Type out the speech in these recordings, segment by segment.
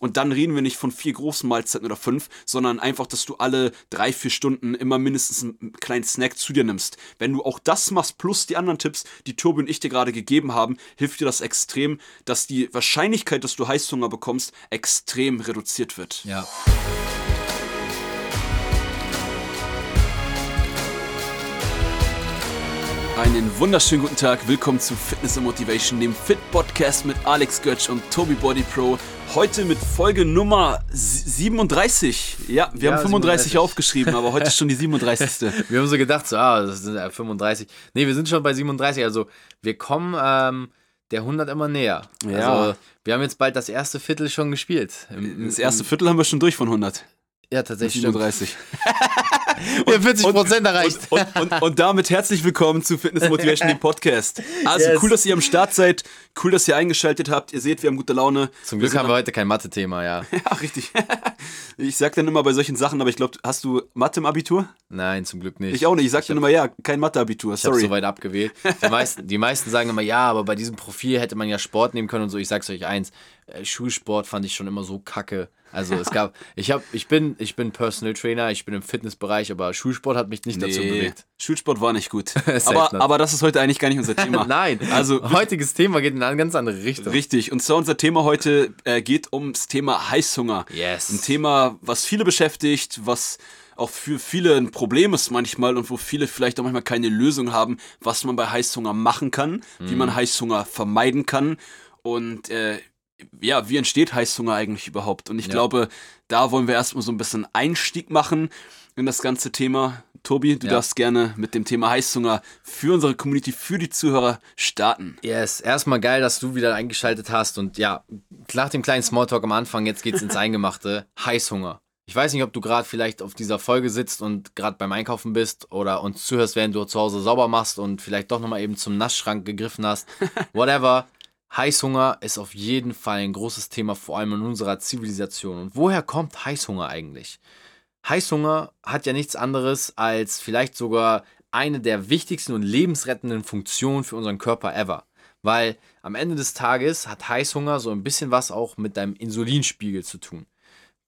Und dann reden wir nicht von vier großen Mahlzeiten oder fünf, sondern einfach, dass du alle drei, vier Stunden immer mindestens einen kleinen Snack zu dir nimmst. Wenn du auch das machst, plus die anderen Tipps, die Tobi und ich dir gerade gegeben haben, hilft dir das extrem, dass die Wahrscheinlichkeit, dass du Heißhunger bekommst, extrem reduziert wird. Ja. Einen wunderschönen guten Tag, willkommen zu Fitness and Motivation, dem Fit Podcast mit Alex Götz und Tobi Body Pro. Heute mit Folge Nummer 37. Ja, wir Ja, haben 35 37. aufgeschrieben, aber heute ist schon die 37. Wir haben so gedacht, so, ah, das sind ja 35. Nee, wir sind schon bei 37. Also, wir kommen ähm, der 100 immer näher. Ja. Also, wir haben jetzt bald das erste Viertel schon gespielt. Im- Das erste Viertel haben wir schon durch von 100. Ja, tatsächlich. stimmt. 37. Wir haben 40 Prozent erreicht. Und, und, und, und damit herzlich willkommen zu Fitness Motivation, dem Podcast. Also Yes. cool, dass ihr am Start seid. Cool, dass ihr eingeschaltet habt. Ihr seht, wir haben gute Laune. Zum Glück haben wir heute kein Mathe-Thema, ja. Ja, richtig. Ich sag dann immer bei solchen Sachen, aber ich glaube, hast du Mathe im Abitur? Nein, zum Glück nicht. Ich auch nicht. Ich sag dann immer, ja, kein Mathe-Abitur. Ich habe Sorry. so weit abgewählt. Die meisten, die meisten sagen immer, ja, aber bei diesem Profil hätte man ja Sport nehmen können und so. Ich sag's euch eins, äh, Schulsport fand ich schon immer so kacke. Also es gab, ich hab, ich bin, ich bin Personal Trainer, ich bin im Fitnessbereich, aber Schulsport hat mich nicht dazu Nee, bewegt. Schulsport war nicht gut. Aber, aber das ist heute eigentlich gar nicht unser Thema. Nein, Also- also heutiges Thema geht in eine ganz andere Richtung. Richtig. Und zwar unser Thema heute äh, geht ums Thema Heißhunger. Yes. Ein Thema, was viele beschäftigt, was auch für viele ein Problem ist manchmal und wo viele vielleicht auch manchmal keine Lösung haben, was man bei Heißhunger machen kann, wie Mhm. man Heißhunger vermeiden kann und äh, ja, wie entsteht Heißhunger eigentlich überhaupt? Und ich Ja. glaube, da wollen wir erstmal so ein bisschen Einstieg machen in das ganze Thema. Tobi, du Ja. darfst gerne mit dem Thema Heißhunger für unsere Community, für die Zuhörer starten. Yes, erstmal geil, dass du wieder eingeschaltet hast und ja, nach dem kleinen Smalltalk am Anfang, jetzt geht's ins Eingemachte. Heißhunger. Ich weiß nicht, ob du gerade vielleicht auf dieser Folge sitzt und gerade beim Einkaufen bist oder uns zuhörst, während du zu Hause sauber machst und vielleicht doch nochmal eben zum Nassschrank gegriffen hast. Whatever. Heißhunger ist auf jeden Fall ein großes Thema, vor allem in unserer Zivilisation. Und woher kommt Heißhunger eigentlich? Heißhunger hat ja nichts anderes als vielleicht sogar eine der wichtigsten und lebensrettenden Funktionen für unseren Körper ever. Weil am Ende des Tages hat Heißhunger so ein bisschen was auch mit deinem Insulinspiegel zu tun.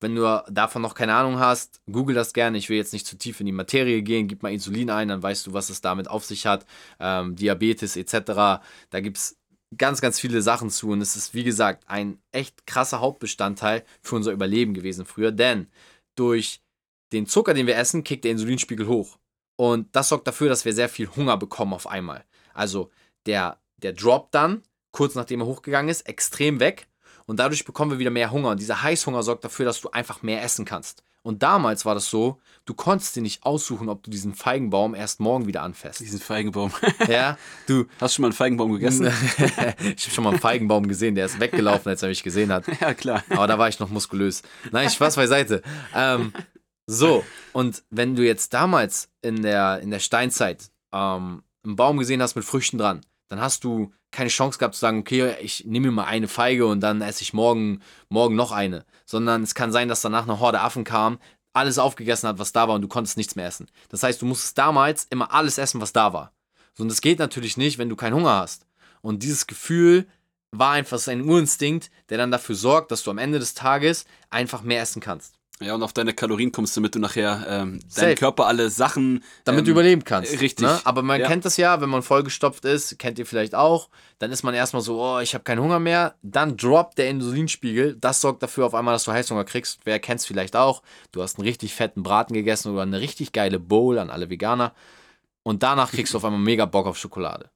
Wenn du davon noch keine Ahnung hast, google das gerne. Ich will jetzt nicht zu tief in die Materie gehen. Gib mal Insulin ein, dann weißt du, was es damit auf sich hat. Ähm, Diabetes etc. Da gibt es ganz, ganz viele Sachen zu. Und es ist, wie gesagt, ein echt krasser Hauptbestandteil für unser Überleben gewesen früher. Denn durch den Zucker, den wir essen, kickt der Insulinspiegel hoch. Und das sorgt dafür, dass wir sehr viel Hunger bekommen auf einmal. Also der, der Drop dann, kurz nachdem er hochgegangen ist, extrem weg. Und dadurch bekommen wir wieder mehr Hunger. Und dieser Heißhunger sorgt dafür, dass du einfach mehr essen kannst. Und damals war das so, du konntest dir nicht aussuchen, ob du diesen Feigenbaum erst morgen wieder anfasst. Diesen Feigenbaum. Ja, du, Hast du schon mal einen Feigenbaum gegessen? ich habe schon mal einen Feigenbaum gesehen, der ist weggelaufen, als er mich gesehen hat. ja, klar. Aber da war ich noch muskulös. Nein, Spaß beiseite. Ähm, so, und wenn du jetzt damals in der, in der Steinzeit ähm, einen Baum gesehen hast mit Früchten dran, dann hast du keine Chance gehabt zu sagen, okay, ich nehme mir mal eine Feige und dann esse ich morgen, morgen noch eine. Sondern es kann sein, dass danach eine Horde Affen kam, alles aufgegessen hat, was da war und du konntest nichts mehr essen. Das heißt, du musstest damals immer alles essen, was da war. So, und das geht natürlich nicht, wenn du keinen Hunger hast. Und dieses Gefühl war einfach ein Urinstinkt, der dann dafür sorgt, dass du am Ende des Tages einfach mehr essen kannst. Ja, und auf deine Kalorien kommst du, damit du nachher ähm, deinem Körper alle Sachen. Damit ähm, du überleben kannst. richtig. Ne? Aber man Ja. kennt das ja, wenn man vollgestopft ist, kennt ihr vielleicht auch, dann ist man erstmal so, oh, ich habe keinen Hunger mehr. Dann droppt der Insulinspiegel. Das sorgt dafür auf einmal, dass du Heißhunger kriegst. Wer kennt es vielleicht auch? Du hast einen richtig fetten Braten gegessen oder eine richtig geile Bowl an alle Veganer. Und danach kriegst du auf einmal mega Bock auf Schokolade.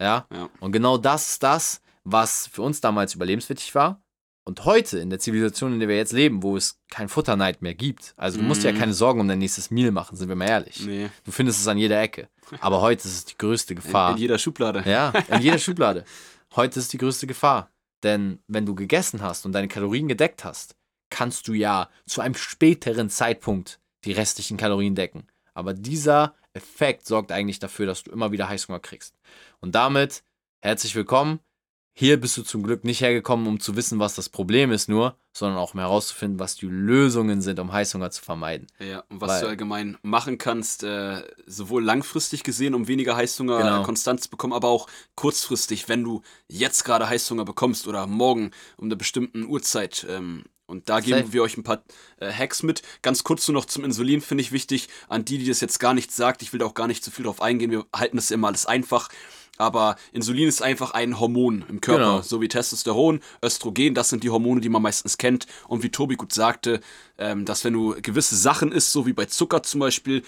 Ja? Ja. Und genau das ist das, was für uns damals überlebenswichtig war. Und heute, in der Zivilisation, in der wir jetzt leben, wo es kein Futterneid mehr gibt, also du musst dir ja Mhm. keine Sorgen um dein nächstes Meal machen, sind wir mal ehrlich. Nee. Du findest es an jeder Ecke. Aber heute ist es die größte In, Gefahr. in jeder Schublade. ja, in jeder Schublade. Heute ist die größte Gefahr. Denn wenn du gegessen hast und deine Kalorien gedeckt hast, kannst du ja zu einem späteren Zeitpunkt die restlichen Kalorien decken. Aber dieser Effekt sorgt eigentlich dafür, dass du immer wieder Heißhunger kriegst. Und damit herzlich willkommen. Hier bist du zum Glück nicht hergekommen, um zu wissen, was das Problem ist nur, sondern auch um herauszufinden, was die Lösungen sind, um Heißhunger zu vermeiden. Ja, und was Weil- du allgemein machen kannst, äh, sowohl langfristig gesehen, um weniger Heißhunger Genau. äh, konstant zu bekommen, aber auch kurzfristig, wenn du jetzt gerade Heißhunger bekommst oder morgen um eine bestimmten Uhrzeit. Ähm, Und da geben Safe. wir euch ein paar äh, Hacks mit. Ganz kurz nur noch zum Insulin, finde ich wichtig. An die, die das jetzt gar nicht sagt, ich will da auch gar nicht zu viel drauf eingehen. Wir halten das immer alles einfach. Aber Insulin ist einfach ein Hormon im Körper, genau. so wie Testosteron, Östrogen, das sind die Hormone, die man meistens kennt. Und wie Tobi gut sagte, ähm, dass wenn du gewisse Sachen isst, so wie bei Zucker zum Beispiel,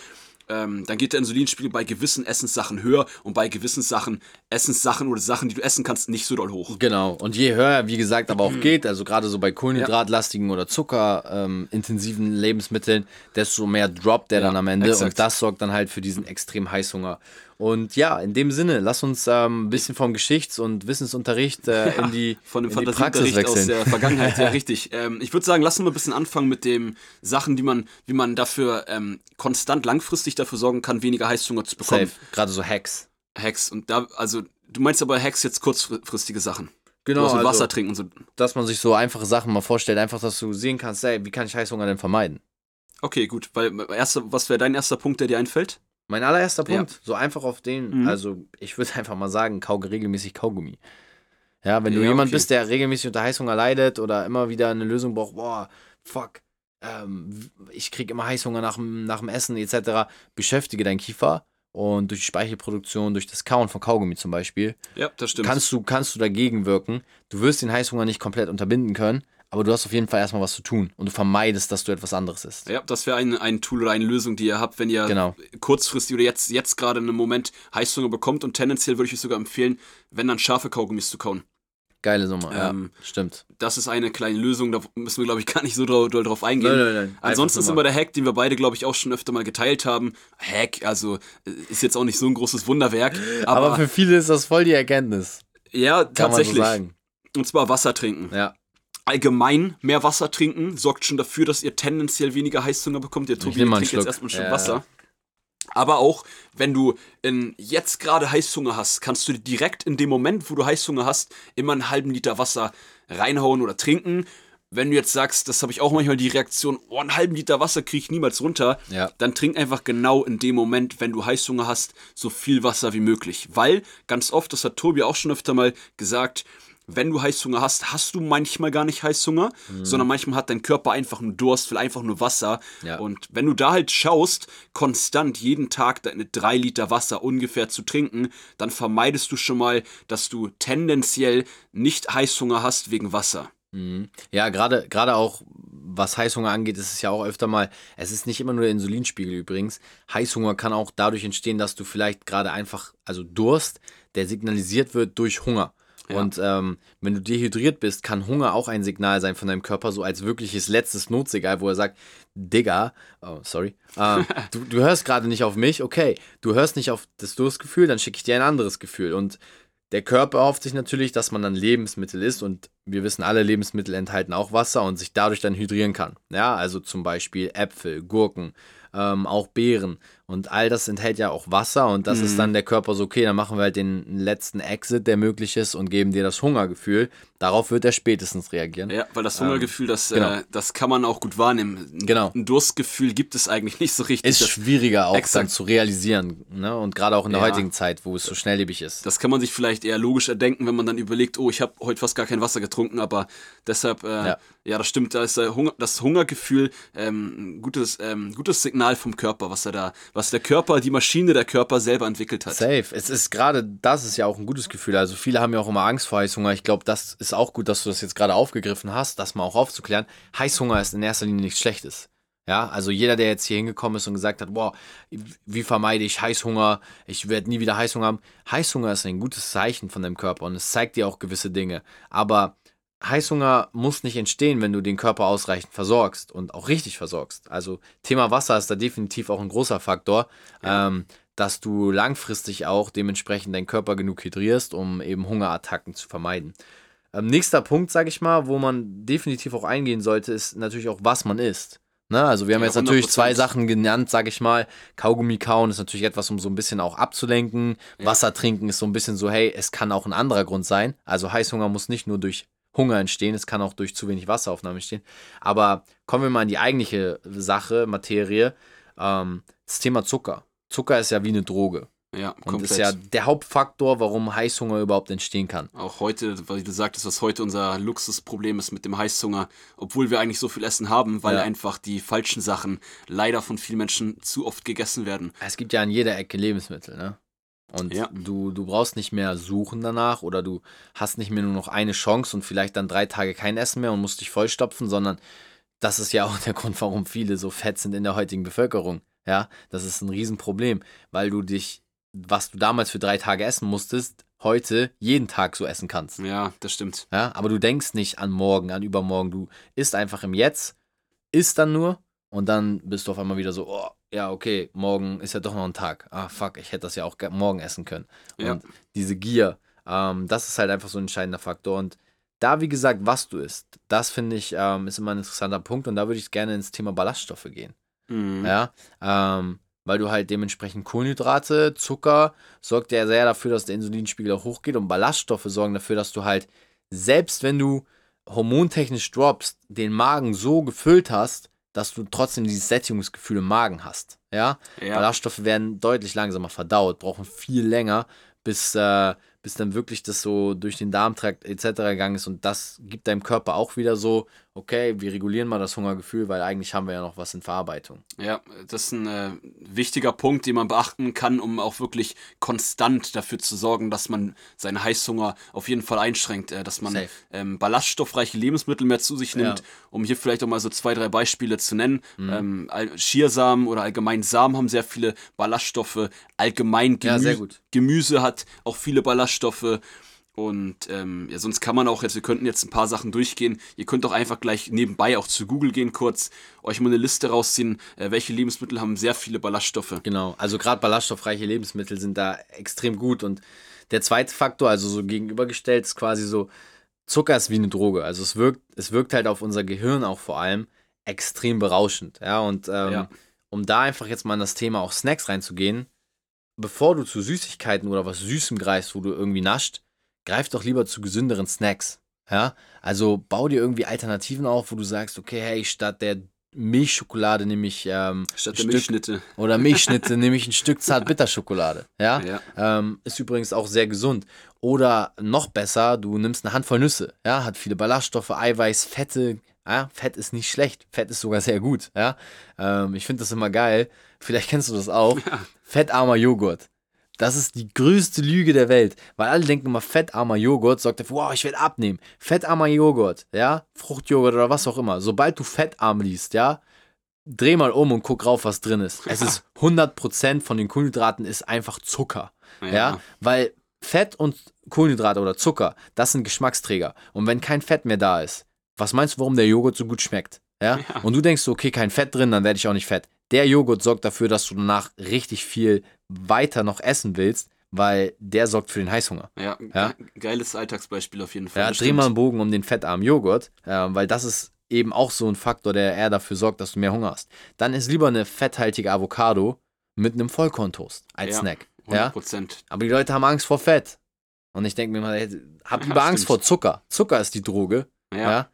ähm, dann geht der Insulinspiegel bei gewissen Essenssachen höher und bei gewissen Sachen, Essenssachen oder Sachen, die du essen kannst, nicht so doll hoch. Genau. Und je höher, wie gesagt, aber auch mhm. geht, also gerade so bei kohlenhydratlastigen ja. oder zuckerintensiven ähm, Lebensmitteln, desto mehr droppt der ja, dann am Ende exakt. und das sorgt dann halt für diesen extremen Heißhunger. Und ja, in dem Sinne, lass uns ähm, ein bisschen vom Geschichts- und Wissensunterricht äh, ja, in die, von dem in die Praxis wechseln. aus der Vergangenheit. ja, richtig. Ähm, ich würde sagen, lass uns mal ein bisschen anfangen mit den Sachen, die man, wie man dafür ähm, konstant langfristig dafür sorgen kann, weniger Heißhunger zu bekommen. Safe. Gerade so Hacks. Hacks. Und da, also, du meinst aber Hacks jetzt kurzfristige Sachen. Genau. Also Wasser trinken und so. Dass man sich so einfache Sachen mal vorstellt, einfach, dass du sehen kannst, ey, wie kann ich Heißhunger denn vermeiden? Okay, gut. Weil, erste, was wäre dein erster Punkt, der dir einfällt? Mein allererster Punkt, ja. so einfach auf den, mhm. also ich würde einfach mal sagen, kauge regelmäßig Kaugummi. Ja, wenn du ja, jemand okay. bist, der regelmäßig unter Heißhunger leidet oder immer wieder eine Lösung braucht, boah, fuck, ähm, ich kriege immer Heißhunger nach, nach dem Essen etc., beschäftige deinen Kiefer und durch die Speichelproduktion, durch das Kauen von Kaugummi zum Beispiel, ja, das stimmt. Kannst, du, kannst du dagegen wirken. Du wirst den Heißhunger nicht komplett unterbinden können, aber du hast auf jeden Fall erstmal was zu tun und du vermeidest, dass du etwas anderes isst. Ja, das wäre ein, ein Tool oder eine Lösung, die ihr habt, wenn ihr genau. kurzfristig oder jetzt, jetzt gerade in einem Moment Heißhunger bekommt und tendenziell würde ich euch sogar empfehlen, wenn dann scharfe Kaugummis zu kauen. Geile Summe, ähm, ja, stimmt. Das ist eine kleine Lösung, da müssen wir, glaube ich, gar nicht so doll drauf eingehen. Nein, nein, nein. Ansonsten ist immer der Hack, den wir beide, glaube ich, auch schon öfter mal geteilt haben. Hack, also ist jetzt auch nicht so ein großes Wunderwerk. Aber, aber für viele ist das voll die Erkenntnis. Ja, Kann tatsächlich. Man so sagen. Und zwar Wasser trinken. Ja allgemein mehr Wasser trinken sorgt schon dafür, dass ihr tendenziell weniger Heißhunger bekommt. Ihr Tobi trinkt jetzt erstmal schon ja. Wasser. Aber auch, wenn du in jetzt gerade Heißhunger hast, kannst du direkt in dem Moment, wo du Heißhunger hast, immer einen halben Liter Wasser reinhauen oder trinken. Wenn du jetzt sagst, das habe ich auch manchmal die Reaktion, oh, einen halben Liter Wasser kriege ich niemals runter, ja. dann trink einfach genau in dem Moment, wenn du Heißhunger hast, so viel Wasser wie möglich. Weil ganz oft, das hat Tobi auch schon öfter mal gesagt, wenn du Heißhunger hast, hast du manchmal gar nicht Heißhunger, mhm. sondern manchmal hat dein Körper einfach nur Durst, will einfach nur Wasser. Ja. Und wenn du da halt schaust, konstant jeden Tag deine drei Liter Wasser ungefähr zu trinken, dann vermeidest du schon mal, dass du tendenziell nicht Heißhunger hast wegen Wasser. Mhm. Ja, gerade gerade auch was Heißhunger angeht, ist es ja auch öfter mal, es ist nicht immer nur der Insulinspiegel übrigens. Heißhunger kann auch dadurch entstehen, dass du vielleicht gerade einfach, also Durst, der signalisiert wird durch Hunger. Ja. Und ähm, wenn du dehydriert bist, kann Hunger auch ein Signal sein von deinem Körper, so als wirkliches letztes Notsignal, wo er sagt, Digga, oh, sorry, äh, du, du hörst gerade nicht auf mich, okay, du hörst nicht auf das Durstgefühl, dann schicke ich dir ein anderes Gefühl. Und der Körper erhofft sich natürlich, dass man dann Lebensmittel isst und wir wissen alle, Lebensmittel enthalten auch Wasser und sich dadurch dann hydrieren kann. Ja, also zum Beispiel Äpfel, Gurken, ähm, auch Beeren. Und all das enthält ja auch Wasser und das mhm. ist dann der Körper so, okay, dann machen wir halt den letzten Exit, der möglich ist und geben dir das Hungergefühl. Darauf wird er spätestens reagieren. Ja, weil das Hungergefühl, ähm, das, äh, genau. äh, das kann man auch gut wahrnehmen. Ein, genau. Ein Durstgefühl gibt es eigentlich nicht so richtig. Ist schwieriger auch exakt. dann zu realisieren. Ne? Und gerade auch in der ja. heutigen Zeit, wo es so schnelllebig ist. Das kann man sich vielleicht eher logisch erdenken, wenn man dann überlegt, oh, ich habe heute fast gar kein Wasser getrunken, aber deshalb, äh, ja. ja. das stimmt, da ist der Hunger, das Hungergefühl ähm, ein gutes, ähm, gutes Signal vom Körper, was er da, was der Körper, die Maschine der Körper selber entwickelt hat. Safe. Es ist gerade, das ist ja auch ein gutes Gefühl. Also viele haben ja auch immer Angst vor Heißhunger. Ich glaube, das ist auch gut, dass du das jetzt gerade aufgegriffen hast, das mal auch aufzuklären. Heißhunger ist in erster Linie nichts Schlechtes. Ja, also jeder, der jetzt hier hingekommen ist und gesagt hat, boah, wie vermeide ich Heißhunger? Ich werde nie wieder Heißhunger haben. Heißhunger ist ein gutes Zeichen von deinem Körper und es zeigt dir auch gewisse Dinge. Aber Heißhunger muss nicht entstehen, wenn du den Körper ausreichend versorgst und auch richtig versorgst. Also Thema Wasser ist da definitiv auch ein großer Faktor, ja. ähm, dass du langfristig auch dementsprechend deinen Körper genug hydrierst, um eben Hungerattacken zu vermeiden. Ähm, nächster Punkt, sage ich mal, wo man definitiv auch eingehen sollte, ist natürlich auch, was man isst. Ne? Also wir haben ja, jetzt natürlich 100%. zwei Sachen genannt, sage ich mal. Kaugummi kauen ist natürlich etwas, um so ein bisschen auch abzulenken. Ja. Wasser trinken ist so ein bisschen so, hey, es kann auch ein anderer Grund sein. Also Heißhunger muss nicht nur durch Hunger entstehen, es kann auch durch zu wenig Wasseraufnahme entstehen. Aber kommen wir mal in die eigentliche Sache, Materie. Ähm, das Thema Zucker. Zucker ist ja wie eine Droge. Ja, Und komplett. ist ja der Hauptfaktor, warum Heißhunger überhaupt entstehen kann. Auch heute, weil du sagtest, was heute unser Luxusproblem ist mit dem Heißhunger, obwohl wir eigentlich so viel Essen haben, weil Ja. einfach die falschen Sachen leider von vielen Menschen zu oft gegessen werden. Es gibt ja an jeder Ecke Lebensmittel, ne? Und Ja. du, du brauchst nicht mehr suchen danach oder du hast nicht mehr nur noch eine Chance und vielleicht dann drei Tage kein Essen mehr und musst dich vollstopfen, sondern das ist ja auch der Grund, warum viele so fett sind in der heutigen Bevölkerung. Ja, das ist ein Riesenproblem, weil du dich, was du damals für drei Tage essen musstest, heute jeden Tag so essen kannst. Ja, das stimmt. Ja, aber du denkst nicht an morgen, an übermorgen. Du isst einfach im Jetzt, isst dann nur und dann bist du auf einmal wieder so, oh, ja, okay, morgen ist ja doch noch ein Tag. Ah, fuck, ich hätte das ja auch ge- morgen essen können. Ja. Und diese Gier, ähm, das ist halt einfach so ein entscheidender Faktor. Und da, wie gesagt, was du isst, das finde ich, ähm, ist immer ein interessanter Punkt. Und da würde ich gerne ins Thema Ballaststoffe gehen. Mhm. Ja, ähm, weil du halt dementsprechend Kohlenhydrate, Zucker sorgt ja sehr dafür, dass der Insulinspiegel auch hochgeht und Ballaststoffe sorgen dafür, dass du halt, selbst wenn du hormontechnisch droppst, den Magen so gefüllt hast, dass du trotzdem dieses Sättigungsgefühl im Magen hast. Ja, Ja. Ballaststoffe werden deutlich langsamer verdaut, brauchen viel länger, bis, äh, bis dann wirklich das so durch den Darmtrakt etc. gegangen ist und das gibt deinem Körper auch wieder so, okay, wir regulieren mal das Hungergefühl, weil eigentlich haben wir ja noch was in Verarbeitung. Ja, das ist ein äh, wichtiger Punkt, den man beachten kann, um auch wirklich konstant dafür zu sorgen, dass man seinen Heißhunger auf jeden Fall einschränkt, äh, dass man ähm, ballaststoffreiche Lebensmittel mehr zu sich nimmt, Ja. um hier vielleicht auch mal so zwei, drei Beispiele zu nennen. Mhm. Ähm, Chiasamen oder allgemein Samen haben sehr viele Ballaststoffe, allgemein Ja, Gemü gut. Gemüse hat auch viele Ballaststoffe. Und ähm, ja, sonst kann man auch jetzt, wir könnten jetzt ein paar Sachen durchgehen. Ihr könnt doch einfach gleich nebenbei auch zu Google gehen, kurz euch mal eine Liste rausziehen, äh, welche Lebensmittel haben sehr viele Ballaststoffe. Genau, also gerade ballaststoffreiche Lebensmittel sind da extrem gut. Und der zweite Faktor, also so gegenübergestellt, ist quasi so, Zucker ist wie eine Droge. Also es wirkt, es wirkt halt auf unser Gehirn auch vor allem extrem berauschend. Ja, und ähm, Ja. um da einfach jetzt mal in das Thema auch Snacks reinzugehen, bevor du zu Süßigkeiten oder was Süßem greifst, wo du irgendwie nascht, greif doch lieber zu gesünderen Snacks. Ja, also bau dir irgendwie Alternativen auf, wo du sagst, okay, hey, statt der Milchschokolade nehme ich ähm, Statt der Milchschnitte. oder Milchschnitte nehme ich ein Stück Zartbitterschokolade. Ja? Ja. Ähm, ist übrigens auch sehr gesund. Oder noch besser, du nimmst eine Handvoll Nüsse. Ja? Hat viele Ballaststoffe, Eiweiß, Fette. Ja? Fett ist nicht schlecht. Fett ist sogar sehr gut. Ja? Ähm, ich finde das immer geil. Vielleicht kennst du das auch. Fettarmer Joghurt. Das ist die größte Lüge der Welt, weil alle denken immer, fettarmer Joghurt sorgt dafür, wow, ich werde abnehmen. Fettarmer Joghurt, ja, Fruchtjoghurt oder was auch immer. Sobald du fettarm liest, ja, dreh mal um und guck rauf, was drin ist. Es ist 100% von den Kohlenhydraten ist einfach Zucker. Ja. Ja. weil Fett und Kohlenhydrate oder Zucker, das sind Geschmacksträger. Und wenn kein Fett mehr da ist, was meinst du, warum der Joghurt so gut schmeckt? Ja? Ja. Und du denkst, okay, kein Fett drin, dann werde ich auch nicht fett. Der Joghurt sorgt dafür, dass du danach richtig viel weiter noch essen willst, weil der sorgt für den Heißhunger. Ja, Ja. ge- geiles Alltagsbeispiel auf jeden Fall. Ja, dreh mal einen Bogen um den fettarmen Joghurt, äh, weil das ist eben auch so ein Faktor, der eher dafür sorgt, dass du mehr Hunger hast. Dann ist lieber eine fetthaltige Avocado mit einem Vollkorntoast als Ja, Snack. 100 Ja? Prozent. Aber die Leute haben Angst vor Fett. Und ich denke mir mal, hab Ja, lieber Angst stimmt. vor Zucker. Zucker ist die Droge. Ja. Ja,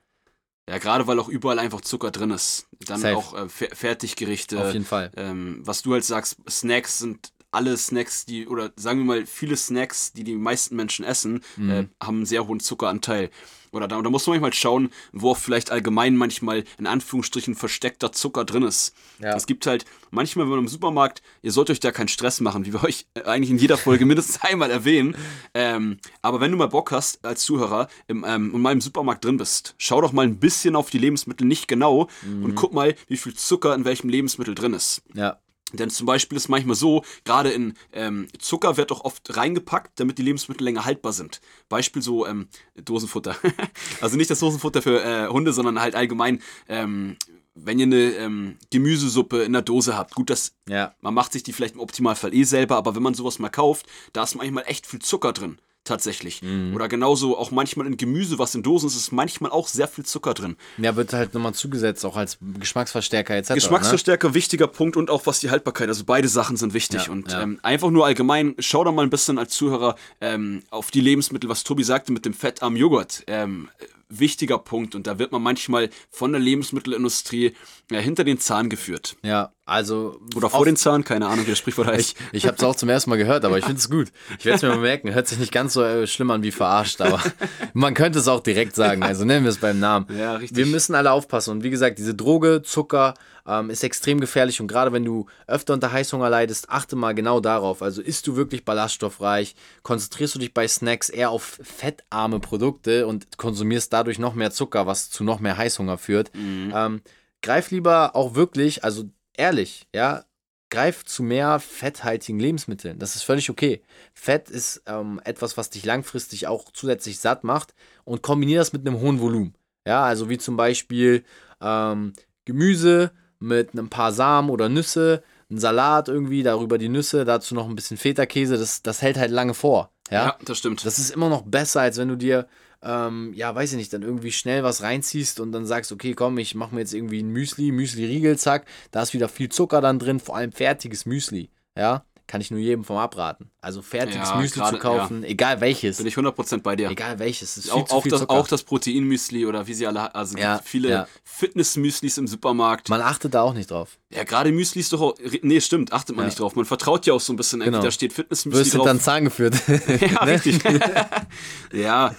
ja. gerade weil auch überall einfach Zucker drin ist. Dann Safe. auch äh, Fer Fertiggerichte. auf jeden Fall. ähm, was du halt sagst, Snacks sind alle Snacks, die, oder sagen wir mal, viele Snacks, die die meisten Menschen essen, Mhm. äh, haben einen sehr hohen Zuckeranteil. Oder da, da muss man manchmal schauen, wo auch vielleicht allgemein manchmal in Anführungsstrichen versteckter Zucker drin ist. Ja. Es gibt halt manchmal, wenn man im Supermarkt, ihr sollt euch da keinen Stress machen, wie wir euch äh, eigentlich in jeder Folge mindestens einmal erwähnen. Ähm, aber wenn du mal Bock hast, als Zuhörer, im, ähm, in meinem Supermarkt drin bist, schau doch mal ein bisschen auf die Lebensmittel, nicht genau, Mhm. und guck mal, wie viel Zucker in welchem Lebensmittel drin ist. Ja. Denn zum Beispiel ist manchmal so, gerade in ähm, Zucker wird auch oft reingepackt, damit die Lebensmittel länger haltbar sind. Beispiel so ähm, Dosenfutter. also nicht das Dosenfutter für äh, Hunde, sondern halt allgemein, ähm, wenn ihr eine ähm, Gemüsesuppe in der Dose habt. Gut, das, Ja. man macht sich die vielleicht im Optimalfall eh selber, aber wenn man sowas mal kauft, da ist manchmal echt viel Zucker drin. Tatsächlich. Mhm. Oder genauso auch manchmal in Gemüse, was in Dosen ist, ist manchmal auch sehr viel Zucker drin. Ja, wird halt nochmal zugesetzt, auch als Geschmacksverstärker etc. Ne? Geschmacksverstärker, wichtiger Punkt und auch was die Haltbarkeit. Also beide Sachen sind wichtig. Ja, und ja. Ähm, einfach nur allgemein, schau da mal ein bisschen als Zuhörer ähm, auf die Lebensmittel, was Tobi sagte mit dem fettarmen Joghurt. Ähm, äh, wichtiger Punkt. Und da wird man manchmal von der Lebensmittelindustrie äh, hinter den Zahn geführt. Ja, Also. Oder vor den Zahn, keine Ahnung, wie das Sprichwort heißt. Ich, ich habe es auch zum ersten Mal gehört, aber ich finde es gut. Ich werde es mir mal merken. Hört sich nicht ganz so äh, schlimm an wie verarscht, aber man könnte es auch direkt sagen. Also nennen wir es beim Namen. Ja, richtig. Wir müssen alle aufpassen. Und wie gesagt, diese Droge, Zucker, ähm, ist extrem gefährlich. Und gerade wenn du öfter unter Heißhunger leidest, achte mal genau darauf. Also isst du wirklich ballaststoffreich? Konzentrierst du dich bei Snacks eher auf fettarme Produkte und konsumierst dadurch noch mehr Zucker, was zu noch mehr Heißhunger führt? Ähm, greif lieber auch wirklich, also ehrlich, ja, greif zu mehr fetthaltigen Lebensmitteln. Das ist völlig okay. Fett ist ähm, etwas, was dich langfristig auch zusätzlich satt macht und kombiniere das mit einem hohen Volumen. Ja, also wie zum Beispiel ähm, Gemüse mit ein paar Samen oder Nüsse, ein Salat irgendwie, darüber die Nüsse, dazu noch ein bisschen Feta-Käse, das, das hält halt lange vor. Ja? Ja, das stimmt. Das ist immer noch besser, als wenn du dir, ähm, ja, weiß ich nicht, dann irgendwie schnell was reinziehst und dann sagst, okay, komm, ich mache mir jetzt irgendwie ein Müsli, Müsli-Riegel, zack, da ist wieder viel Zucker dann drin, vor allem fertiges Müsli, ja, kann ich nur jedem vom abraten. Also fertiges Ja, Müsli gerade- zu kaufen, egal welches, Bin ich 100% bei dir. egal welches, ist Auch, auch, das, auch das Proteinmüsli oder wie sie alle, also es Ja, gibt viele ja. Fitnessmüslis im Supermarkt. Man achtet da auch nicht drauf. ja, gerade Müsli ist doch auch, nee, stimmt, achtet man Ja. nicht drauf. Man vertraut ja auch so ein bisschen, Genau. da steht Fitnessmüsli Wirst drauf. hinter den Zahn geführt. Ja, Ne? richtig. ja,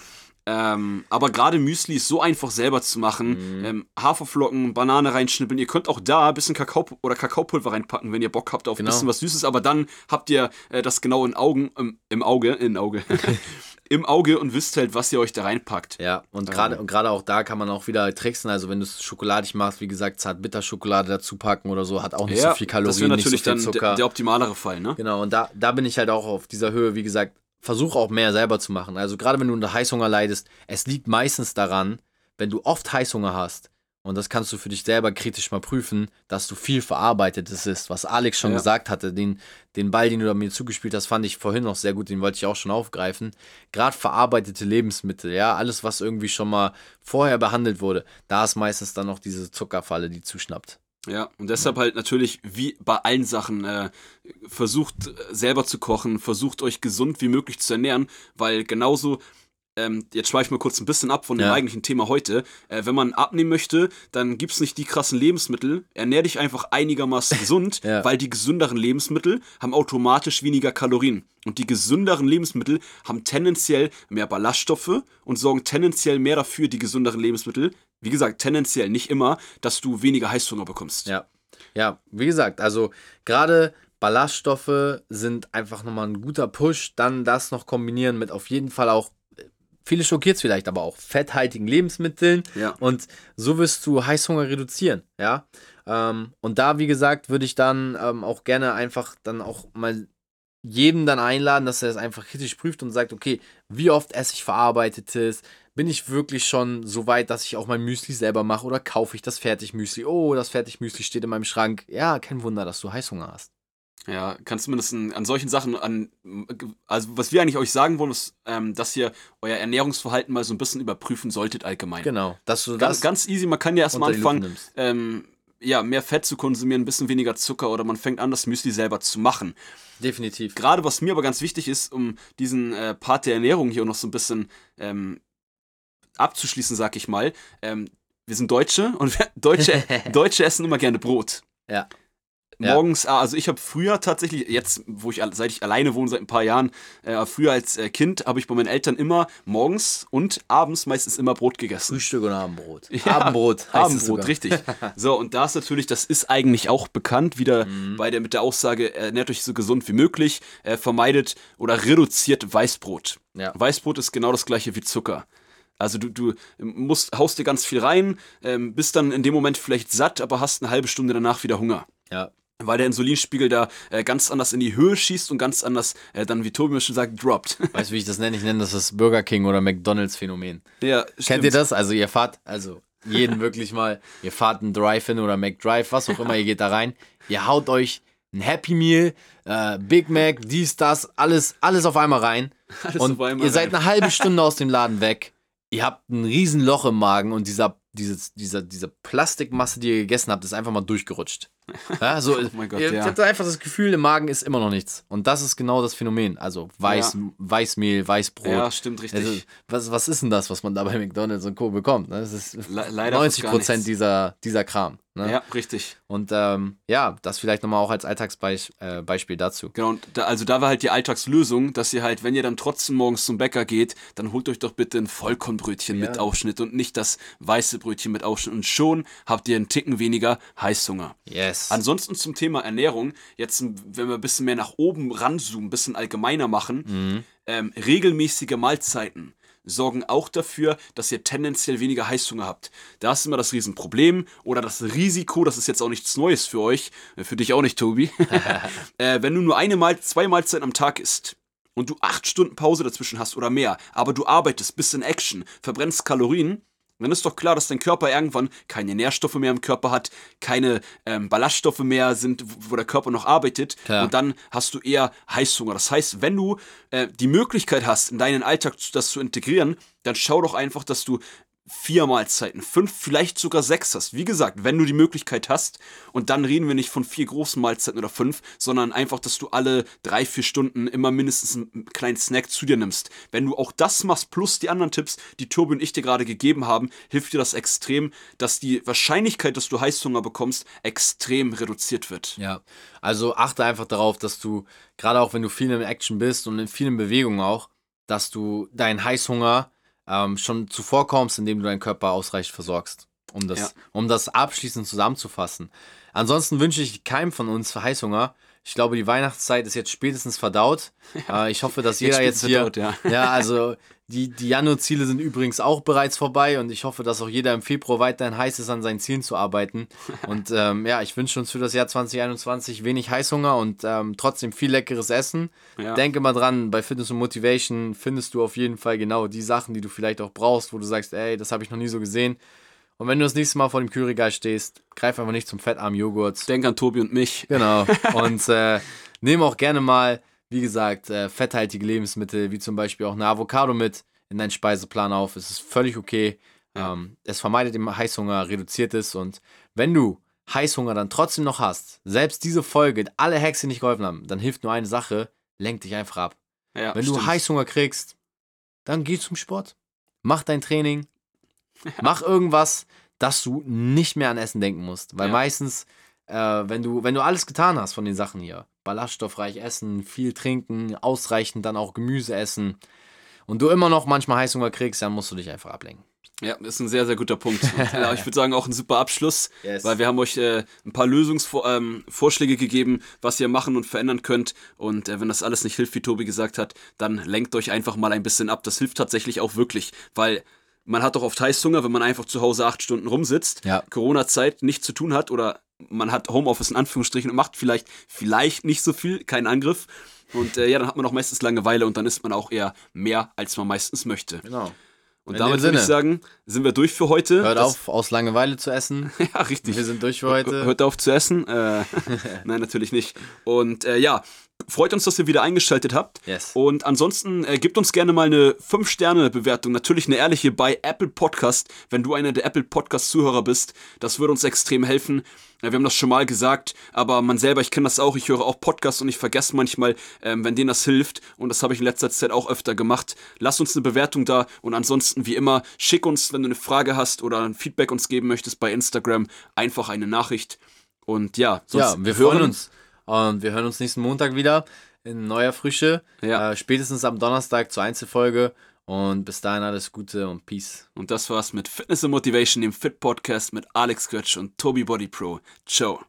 ähm, aber gerade Müsli ist so einfach selber zu machen. Mhm. Ähm, Haferflocken, Banane reinschnippeln. Ihr könnt auch da ein bisschen Kakao oder Kakaopulver reinpacken, wenn ihr Bock habt auf ein Genau. bisschen was Süßes. Aber dann habt ihr äh, das genau in Augen, im, im Auge, in Auge, im Auge und wisst halt, was ihr euch da reinpackt. Ja, und gerade und gerade auch da kann man auch wieder tricksen. Also wenn du es schokoladig machst, wie gesagt, Zartbitterschokolade dazu packen oder so, hat auch nicht so viel das Kalorien, wäre nicht so natürlich viel dann Zucker. der, der optimalere Fall, ne? Genau, und da, da bin ich halt auch auf dieser Höhe, wie gesagt, versuch auch mehr selber zu machen. Also gerade wenn du unter Heißhunger leidest, es liegt meistens daran, wenn du oft Heißhunger hast, und das kannst du für dich selber kritisch mal prüfen, dass du viel Verarbeitetes ist, was Alex schon Ja. gesagt hatte. Den, den Ball, den du da mir zugespielt hast, fand ich vorhin noch sehr gut, den wollte ich auch schon aufgreifen. Gerade verarbeitete Lebensmittel, ja, alles, was irgendwie schon mal vorher behandelt wurde, da ist meistens dann noch diese Zuckerfalle, die zuschnappt. Ja, und deshalb halt natürlich, wie bei allen Sachen, äh, versucht selber zu kochen, versucht euch gesund wie möglich zu ernähren, weil genauso, ähm, jetzt schweife ich mal kurz ein bisschen ab von dem Ja. eigentlichen Thema heute, äh, wenn man abnehmen möchte, dann gibt's nicht die krassen Lebensmittel, ernähr dich einfach einigermaßen gesund, Ja. weil die gesünderen Lebensmittel haben automatisch weniger Kalorien. Und die gesünderen Lebensmittel haben tendenziell mehr Ballaststoffe und sorgen tendenziell mehr dafür, die gesünderen Lebensmittel, wie gesagt, tendenziell nicht immer, dass du weniger Heißhunger bekommst. Ja. Ja, wie gesagt, also gerade Ballaststoffe sind einfach nochmal ein guter Push. Dann das noch kombinieren mit auf jeden Fall auch, viele schockiert es vielleicht, aber auch fetthaltigen Lebensmitteln. Ja. Und so wirst du Heißhunger reduzieren, ja. Ähm, und da, wie gesagt, würde ich dann ähm, auch gerne einfach dann auch mal jedem dann einladen, dass er es einfach kritisch prüft und sagt, okay, wie oft esse ich verarbeitetes? Bin ich wirklich schon so weit, dass ich auch mein Müsli selber mache oder kaufe ich das Fertigmüsli? Oh, das Fertigmüsli steht in meinem Schrank. Ja, kein Wunder, dass du Heißhunger hast. Ja, kannst zumindest an, an solchen Sachen, an, also was wir eigentlich euch sagen wollen, ist, ähm, dass ihr euer Ernährungsverhalten mal so ein bisschen überprüfen solltet allgemein. Genau, dass du Ganz, das ganz easy, man kann ja erstmal anfangen, ähm, ja, mehr Fett zu konsumieren, ein bisschen weniger Zucker oder man fängt an, das Müsli selber zu machen. Definitiv. Gerade was mir aber ganz wichtig ist, um diesen äh, Part der Ernährung hier noch so ein bisschen ähm, abzuschließen, sag ich mal, ähm, wir sind Deutsche und wir, Deutsche, Deutsche essen immer gerne Brot. Ja. Ja. Morgens, ah, also ich habe früher tatsächlich, jetzt, wo ich, seit ich alleine wohne, seit ein paar Jahren, äh, früher als äh, Kind, habe ich bei meinen Eltern immer morgens und abends meistens immer Brot gegessen. Frühstück und Abendbrot. Ja, Abendbrot. heißt es Abendbrot, richtig. So, und da ist natürlich, das ist eigentlich auch bekannt, wieder Mhm. bei der, mit der Aussage, ernährt euch so gesund wie möglich, äh, vermeidet oder reduziert Weißbrot. Ja. Weißbrot ist genau das gleiche wie Zucker. Also du, du musst, haust dir ganz viel rein, ähm, bist dann in dem Moment vielleicht satt, aber hast eine halbe Stunde danach wieder Hunger. Ja. Weil der Insulinspiegel da äh, ganz anders in die Höhe schießt und ganz anders äh, dann, wie Tobi mir schon sagt, droppt. Weißt du, wie ich das nenne? Ich nenne das das Burger King oder McDonalds Phänomen. ja, Kennt stimmt. ihr das? Also ihr fahrt, also jeden wirklich mal, ihr fahrt einen Drive-In oder McDrive, was auch immer, ihr geht da rein, ihr haut euch ein Happy Meal, äh, Big Mac, dies, das, alles, alles auf einmal rein. Alles und auf einmal ihr seid rein. eine halbe Stunde aus dem Laden weg. Ihr habt ein riesen Loch im Magen und dieser, dieses, dieser, diese Plastikmasse, die ihr gegessen habt, ist einfach mal durchgerutscht. Ja, so, Oh mein Gott, ich ja. hatte einfach das Gefühl, im Magen ist immer noch nichts. Und das ist genau das Phänomen. Also Weiß, Ja. Weißmehl, Weißbrot. Ja, stimmt richtig. Also, was, was ist denn das, was man da bei McDonalds und Co. bekommt? Ne? Das ist Le- leider fast 90 gar Prozent nichts. dieser, dieser Kram. Ne? ja, richtig. Und ähm, ja, das vielleicht nochmal auch als Alltagsbeispiel äh, dazu. Genau, und da, also da war halt die Alltagslösung, dass ihr halt, wenn ihr dann trotzdem morgens zum Bäcker geht, dann holt euch doch bitte ein Vollkornbrötchen Ja. mit Aufschnitt und nicht das weiße Brötchen mit Aufschnitt. Und schon habt ihr einen Ticken weniger Heißhunger. Yes. Ansonsten zum Thema Ernährung, jetzt wenn wir ein bisschen mehr nach oben ranzoomen, ein bisschen allgemeiner machen, Mhm. ähm, regelmäßige Mahlzeiten sorgen auch dafür, dass ihr tendenziell weniger Heißhunger habt. Da ist immer das Riesenproblem oder das Risiko, das ist jetzt auch nichts Neues für euch, äh, für dich auch nicht, Tobi. äh, wenn du nur eine Mal, zwei Mahlzeiten am Tag isst und du acht Stunden Pause dazwischen hast oder mehr, aber du arbeitest, bist in Action, verbrennst Kalorien, dann ist doch klar, dass dein Körper irgendwann keine Nährstoffe mehr im Körper hat, keine ähm, Ballaststoffe mehr sind, wo- der Körper noch arbeitet. Klar. Und dann hast du eher Heißhunger. Das heißt, wenn du äh, die Möglichkeit hast, in deinen Alltag das zu integrieren, dann schau doch einfach, dass du vier Mahlzeiten, fünf, vielleicht sogar sechs hast. Wie gesagt, wenn du die Möglichkeit hast, und dann reden wir nicht von vier großen Mahlzeiten oder fünf, sondern einfach, dass du alle drei, vier Stunden immer mindestens einen kleinen Snack zu dir nimmst. Wenn du auch das machst, plus die anderen Tipps, die Tobi und ich dir gerade gegeben haben, hilft dir das extrem, dass die Wahrscheinlichkeit, dass du Heißhunger bekommst, extrem reduziert wird. Ja, also achte einfach darauf, dass du, gerade auch wenn du viel in Action bist und in vielen Bewegungen auch, dass du deinen Heißhunger ähm, schon zuvorkommst, indem du deinen Körper ausreichend versorgst. Um das, Ja. um das abschließend zusammenzufassen. Ansonsten wünsche ich keinem von uns Heißhunger. Ich glaube, die Weihnachtszeit ist jetzt spätestens verdaut. Äh, ich hoffe, dass jeder jetzt spätestens hier. verdaut, ja. ja, also die, die Januar-Ziele sind übrigens auch bereits vorbei und ich hoffe, dass auch jeder im Februar weiterhin heiß ist, an seinen Zielen zu arbeiten. Und ähm, ja, ich wünsche uns für das Jahr 2021 wenig Heißhunger und ähm, trotzdem viel leckeres Essen. Ja. Denke mal dran, bei Fitness und Motivation findest du auf jeden Fall genau die Sachen, die du vielleicht auch brauchst, wo du sagst, ey, das habe ich noch nie so gesehen. Und wenn du das nächste Mal vor dem Kühlregal stehst, greif einfach nicht zum fettarmen Joghurt. Denk an Tobi und mich. Genau. Und äh, nehme auch gerne mal, wie gesagt, äh, fetthaltige Lebensmittel, wie zum Beispiel auch eine Avocado mit in deinen Speiseplan auf. Es ist völlig okay. Ähm, es vermeidet den Heißhunger, reduziert es. Und wenn du Heißhunger dann trotzdem noch hast, selbst diese Folge, alle Hacks, die nicht geholfen haben, dann hilft nur eine Sache, lenk dich einfach ab. Ja, Wenn du stimmt. Heißhunger kriegst, dann geh zum Sport. Mach dein Training. Mach irgendwas, dass du nicht mehr an Essen denken musst. Weil Ja. meistens, äh, wenn, du, wenn du alles getan hast von den Sachen hier, ballaststoffreich essen, viel trinken, ausreichend dann auch Gemüse essen und du immer noch manchmal Heißhunger kriegst, dann musst du dich einfach ablenken. Ja, das ist ein sehr, sehr guter Punkt. Und, ja, ich würde sagen, auch ein super Abschluss, Yes. weil wir haben euch äh, ein paar Lösungsvorschläge ähm, gegeben, was ihr machen und verändern könnt. Und äh, wenn das alles nicht hilft, wie Tobi gesagt hat, dann lenkt euch einfach mal ein bisschen ab. Das hilft tatsächlich auch wirklich, weil man hat doch oft Heißhunger, wenn man einfach zu Hause acht Stunden rumsitzt, Ja. Corona-Zeit nichts zu tun hat oder man hat Homeoffice in Anführungsstrichen und macht vielleicht, vielleicht nicht so viel, keinen Angriff. Und äh, ja, dann hat man auch meistens Langeweile und dann isst man auch eher mehr, als man meistens möchte. Genau. Und In damit würde ich sagen, sind wir durch für heute. Hört Das- auf, aus Langeweile zu essen. Ja, richtig. Wir sind durch für heute. Hört auf zu essen. Äh, nein, natürlich nicht. Und äh, ja, freut uns, dass ihr wieder eingeschaltet habt. Yes. Und ansonsten äh, gebt uns gerne mal eine 5-Sterne-Bewertung. Natürlich eine ehrliche bei Apple Podcast, wenn du einer der Apple Podcast-Zuhörer bist. Das würde uns extrem helfen. Ja, wir haben das schon mal gesagt, aber man selber, ich kenne das auch, ich höre auch Podcasts und ich vergesse manchmal, ähm, wenn denen das hilft. Und das habe ich in letzter Zeit auch öfter gemacht. Lass uns eine Bewertung da und ansonsten, wie immer, schick uns, wenn du eine Frage hast oder ein Feedback uns geben möchtest bei Instagram, einfach eine Nachricht. Und ja, Ja, wir hören uns. Und wir hören uns nächsten Montag wieder in neuer Frische. Ja. Äh, spätestens am Donnerstag zur Einzelfolge. Und bis dahin alles Gute und Peace. Und das war's mit Fitness and Motivation, dem Fit Podcast mit Alex Götsch und Tobi Body Pro. Ciao.